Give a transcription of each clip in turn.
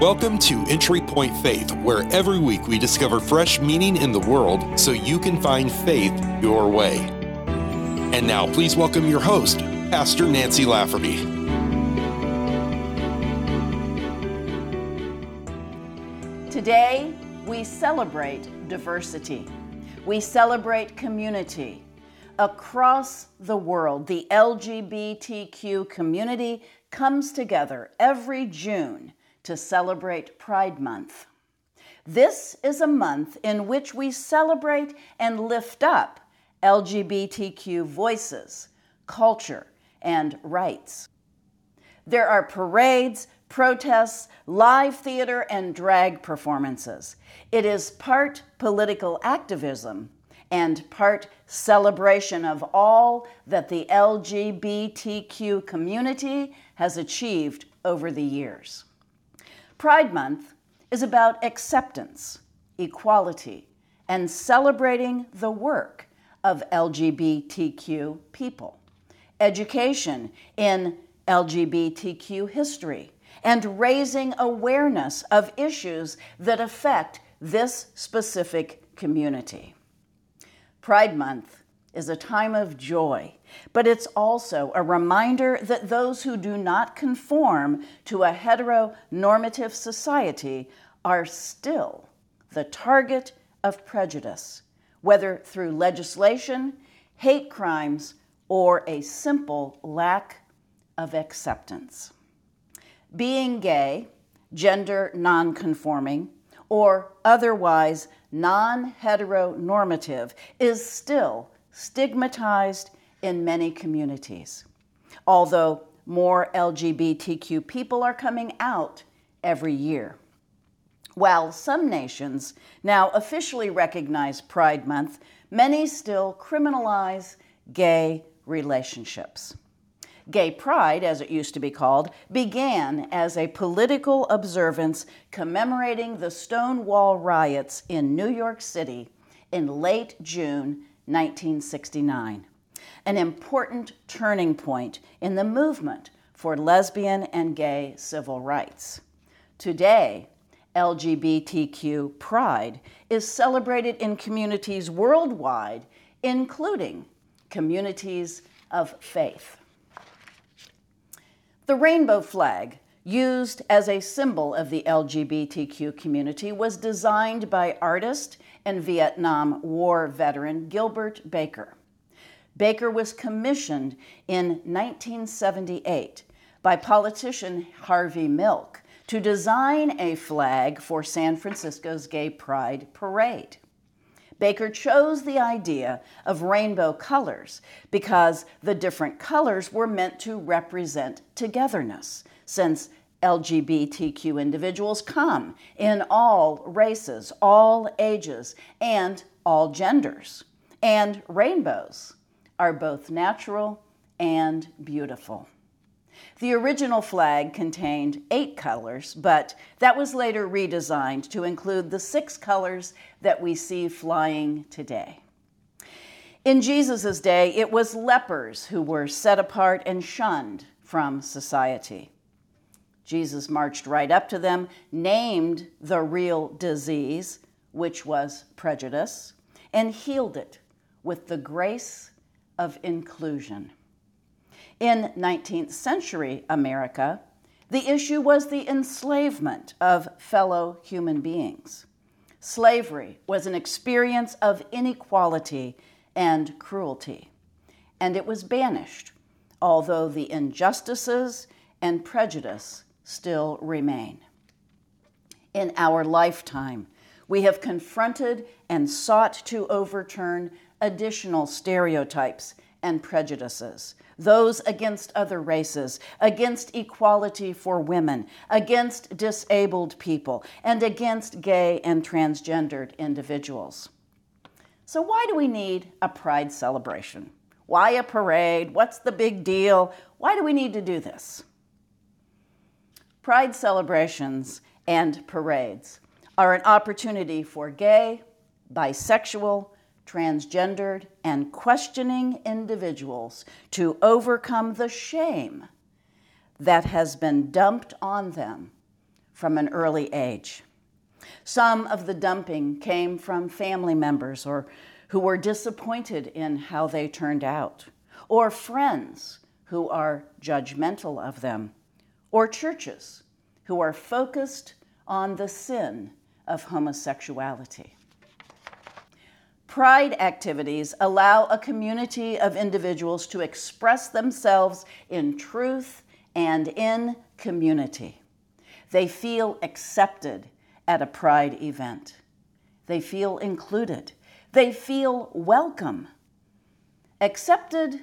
Welcome to Entry Point Faith, where every week we discover fresh meaning in the world so you can find faith your way. And now, please welcome your host, Pastor Nancy Lafferty. Today, we celebrate diversity. We celebrate community. Across the world, the LGBTQ community comes together every June to celebrate Pride Month. This is a month in which we celebrate and lift up LGBTQ voices, culture, and rights. There are parades, protests, live theater, and drag performances. It is part political activism and part celebration of all that the LGBTQ community has achieved over the years. Pride Month is about acceptance, equality, and celebrating the work of LGBTQ people, education in LGBTQ history, and raising awareness of issues that affect this specific community. Pride Month is a time of joy, but it's also a reminder that those who do not conform to a heteronormative society are still the target of prejudice, whether through legislation, hate crimes, or a simple lack of acceptance. Being gay, gender nonconforming, or otherwise non heteronormative is still stigmatized in many communities. Although more LGBTQ people are coming out every year. While some nations now officially recognize Pride Month, many still criminalize gay relationships. Gay Pride, as it used to be called, began as a political observance commemorating the Stonewall riots in New York City in late June 1969, an important turning point in the movement for lesbian and gay civil rights. Today, LGBTQ pride is celebrated in communities worldwide, including communities of faith. The rainbow flag, used as a symbol of the LGBTQ community, was designed by artist and Vietnam War veteran Gilbert Baker. Baker was commissioned in 1978 by politician Harvey Milk to design a flag for San Francisco's Gay Pride Parade. Baker chose the idea of rainbow colors because the different colors were meant to represent togetherness, since LGBTQ individuals come in all races, all ages, and all genders. And rainbows are both natural and beautiful. The original flag contained eight colors, but that was later redesigned to include the six colors that we see flying today. In Jesus' day, it was lepers who were set apart and shunned from society. Jesus marched right up to them, named the real disease, which was prejudice, and healed it with the grace of inclusion. In 19th century America, the issue was the enslavement of fellow human beings. Slavery was an experience of inequality and cruelty, and it was banished, although the injustices and prejudice still remain. In our lifetime, we have confronted and sought to overturn additional stereotypes and prejudices, those against other races, against equality for women, against disabled people, and against gay and transgendered individuals. So, why do we need a pride celebration? Why a parade? What's the big deal? Why do we need to do this? Pride celebrations and parades are an opportunity for gay, bisexual, transgendered, and questioning individuals to overcome the shame that has been dumped on them from an early age. Some of the dumping came from family members or who were disappointed in how they turned out, or friends who are judgmental of them, or churches who are focused on the sin of homosexuality. Pride activities allow a community of individuals to express themselves in truth and in community. They feel accepted at a pride event. They feel included. They feel welcome. Accepted,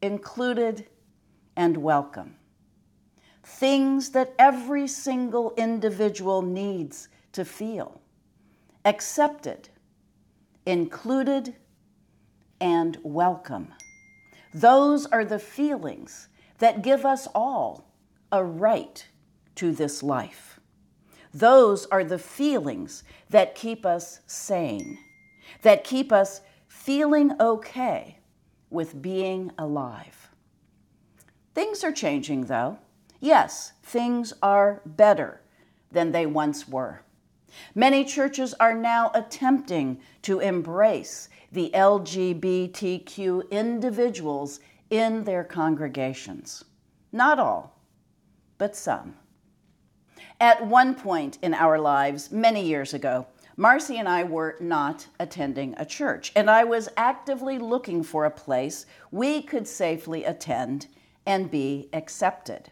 included, and welcome. Things that every single individual needs to feel. Accepted, included, and welcome. Those are the feelings that give us all a right to this life. Those are the feelings that keep us sane, that keep us feeling okay with being alive. Things are changing, though. Yes, things are better than they once were. Many churches are now attempting to embrace the LGBTQ individuals in their congregations. Not all, but some. At one point in our lives, many years ago, Marcy and I were not attending a church, and I was actively looking for a place we could safely attend and be accepted.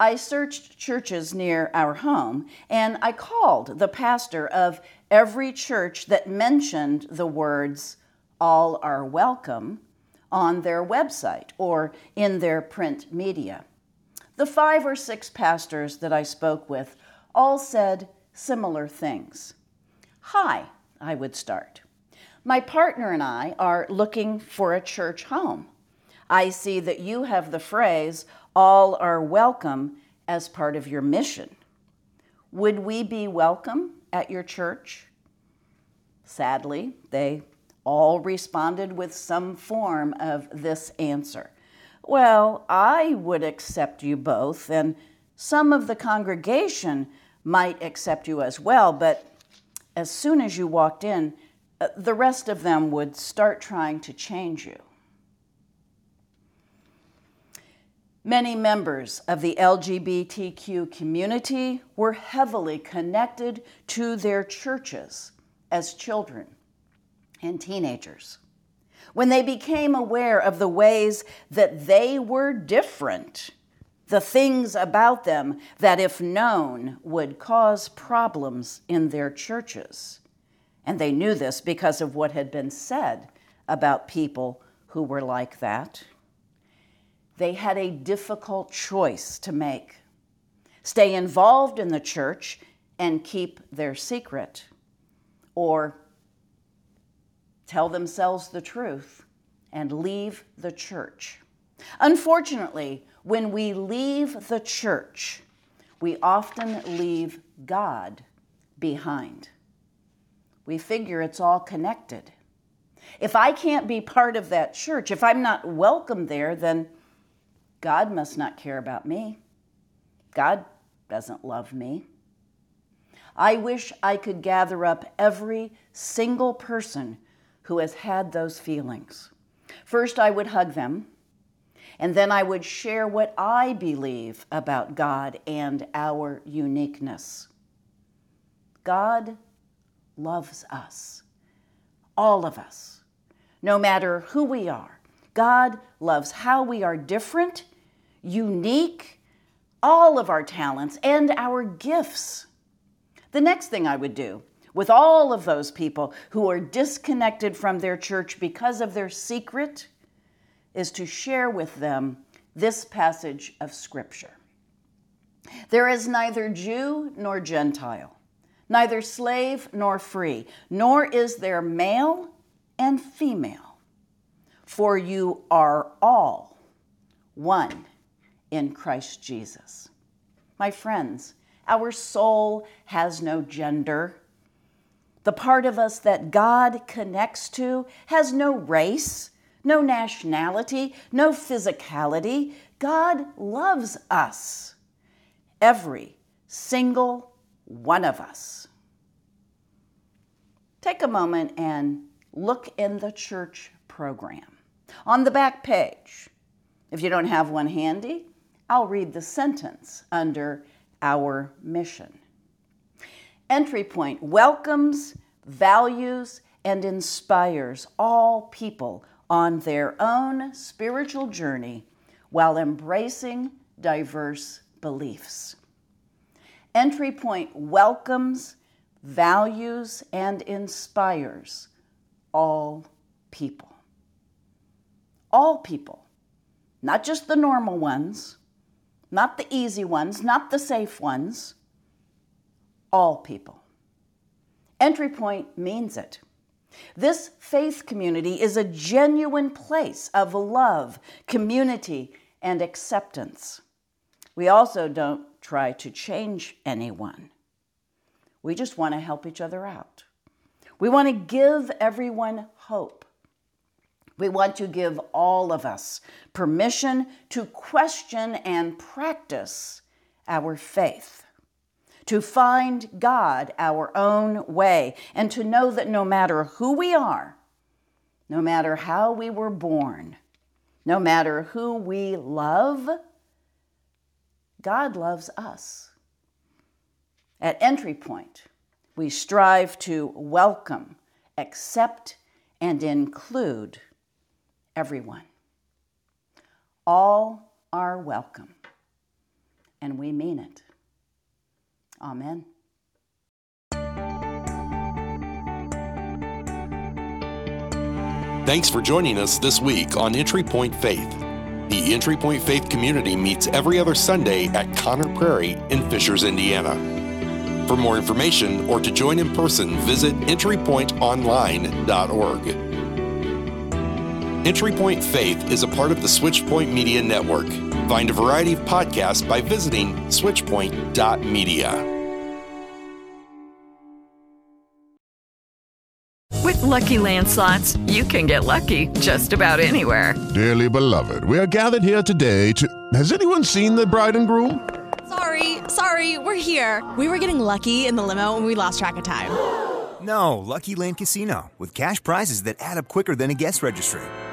I searched churches near our home and I called the pastor of every church that mentioned the words, all are welcome, on their website or in their print media. The five or six pastors that I spoke with all said similar things. Hi, I would start. My partner and I are looking for a church home. I see that you have the phrase, all are welcome as part of your mission. Would we be welcome at your church? Sadly, they all responded with some form of this answer. Well, I would accept you both, and some of the congregation might accept you as well, but as soon as you walked in, uh, the rest of them would start trying to change you. Many members of the LGBTQ community were heavily connected to their churches as children and teenagers. When they became aware of the ways that they were different, the things about them that, if known, would cause problems in their churches. And they knew this because of what had been said about people who were like that they had a difficult choice to make stay involved in the church and keep their secret, or tell themselves the truth and leave the church. Unfortunately, when we leave the church, we often leave God behind. We figure it's all connected. If I can't be part of that church, if I'm not welcome there, then God must not care about me. God doesn't love me. I wish I could gather up every single person who has had those feelings. First, I would hug them, and then I would share what I believe about God and our uniqueness. God loves us, all of us, no matter who we are. God loves how we are different unique, all of our talents and our gifts. The next thing I would do with all of those people who are disconnected from their church because of their secret, is to share with them this passage of Scripture. There is neither Jew nor Gentile, neither slave nor free, nor is there male and female, for you are all one in Christ Jesus. My friends, our soul has no gender. The part of us that God connects to has no race, no nationality, no physicality. God loves us, every single one of us. Take a moment and look in the church program. On the back page, if you don't have one handy, I'll read the sentence under our mission. Entry Point welcomes, values, and inspires all people on their own spiritual journey while embracing diverse beliefs. Entry Point welcomes, values, and inspires all people. All people, not just the normal ones, not the easy ones, not the safe ones, all people. Entry Point means it. This faith community is a genuine place of love, community, and acceptance. We also don't try to change anyone. We just want to help each other out. We want to give everyone hope. We want to give all of us permission to question and practice our faith to find God our own way, and to know that no matter who we are, no matter how we were born, no matter who we love, God loves us. At Entry Point, we strive to welcome, accept, and include everyone. All are welcome, and we mean it. Amen. Thanks for joining us this week on Entry Point Faith. The Entry Point Faith community meets every other Sunday at Conner Prairie in Fishers, Indiana. For more information or to join in person, visit entrypointonline.org. Entry Point Faith is a part of the Switchpoint Media Network. Find a variety of podcasts by visiting switchpoint.media. With Lucky Land slots, you can get lucky just about anywhere. Dearly beloved, we are gathered here today to. Has anyone seen the bride and groom? Sorry, sorry, we're here. We were getting lucky in the limo and we lost track of time. No, Lucky Land Casino, with cash prizes that add up quicker than a guest registry.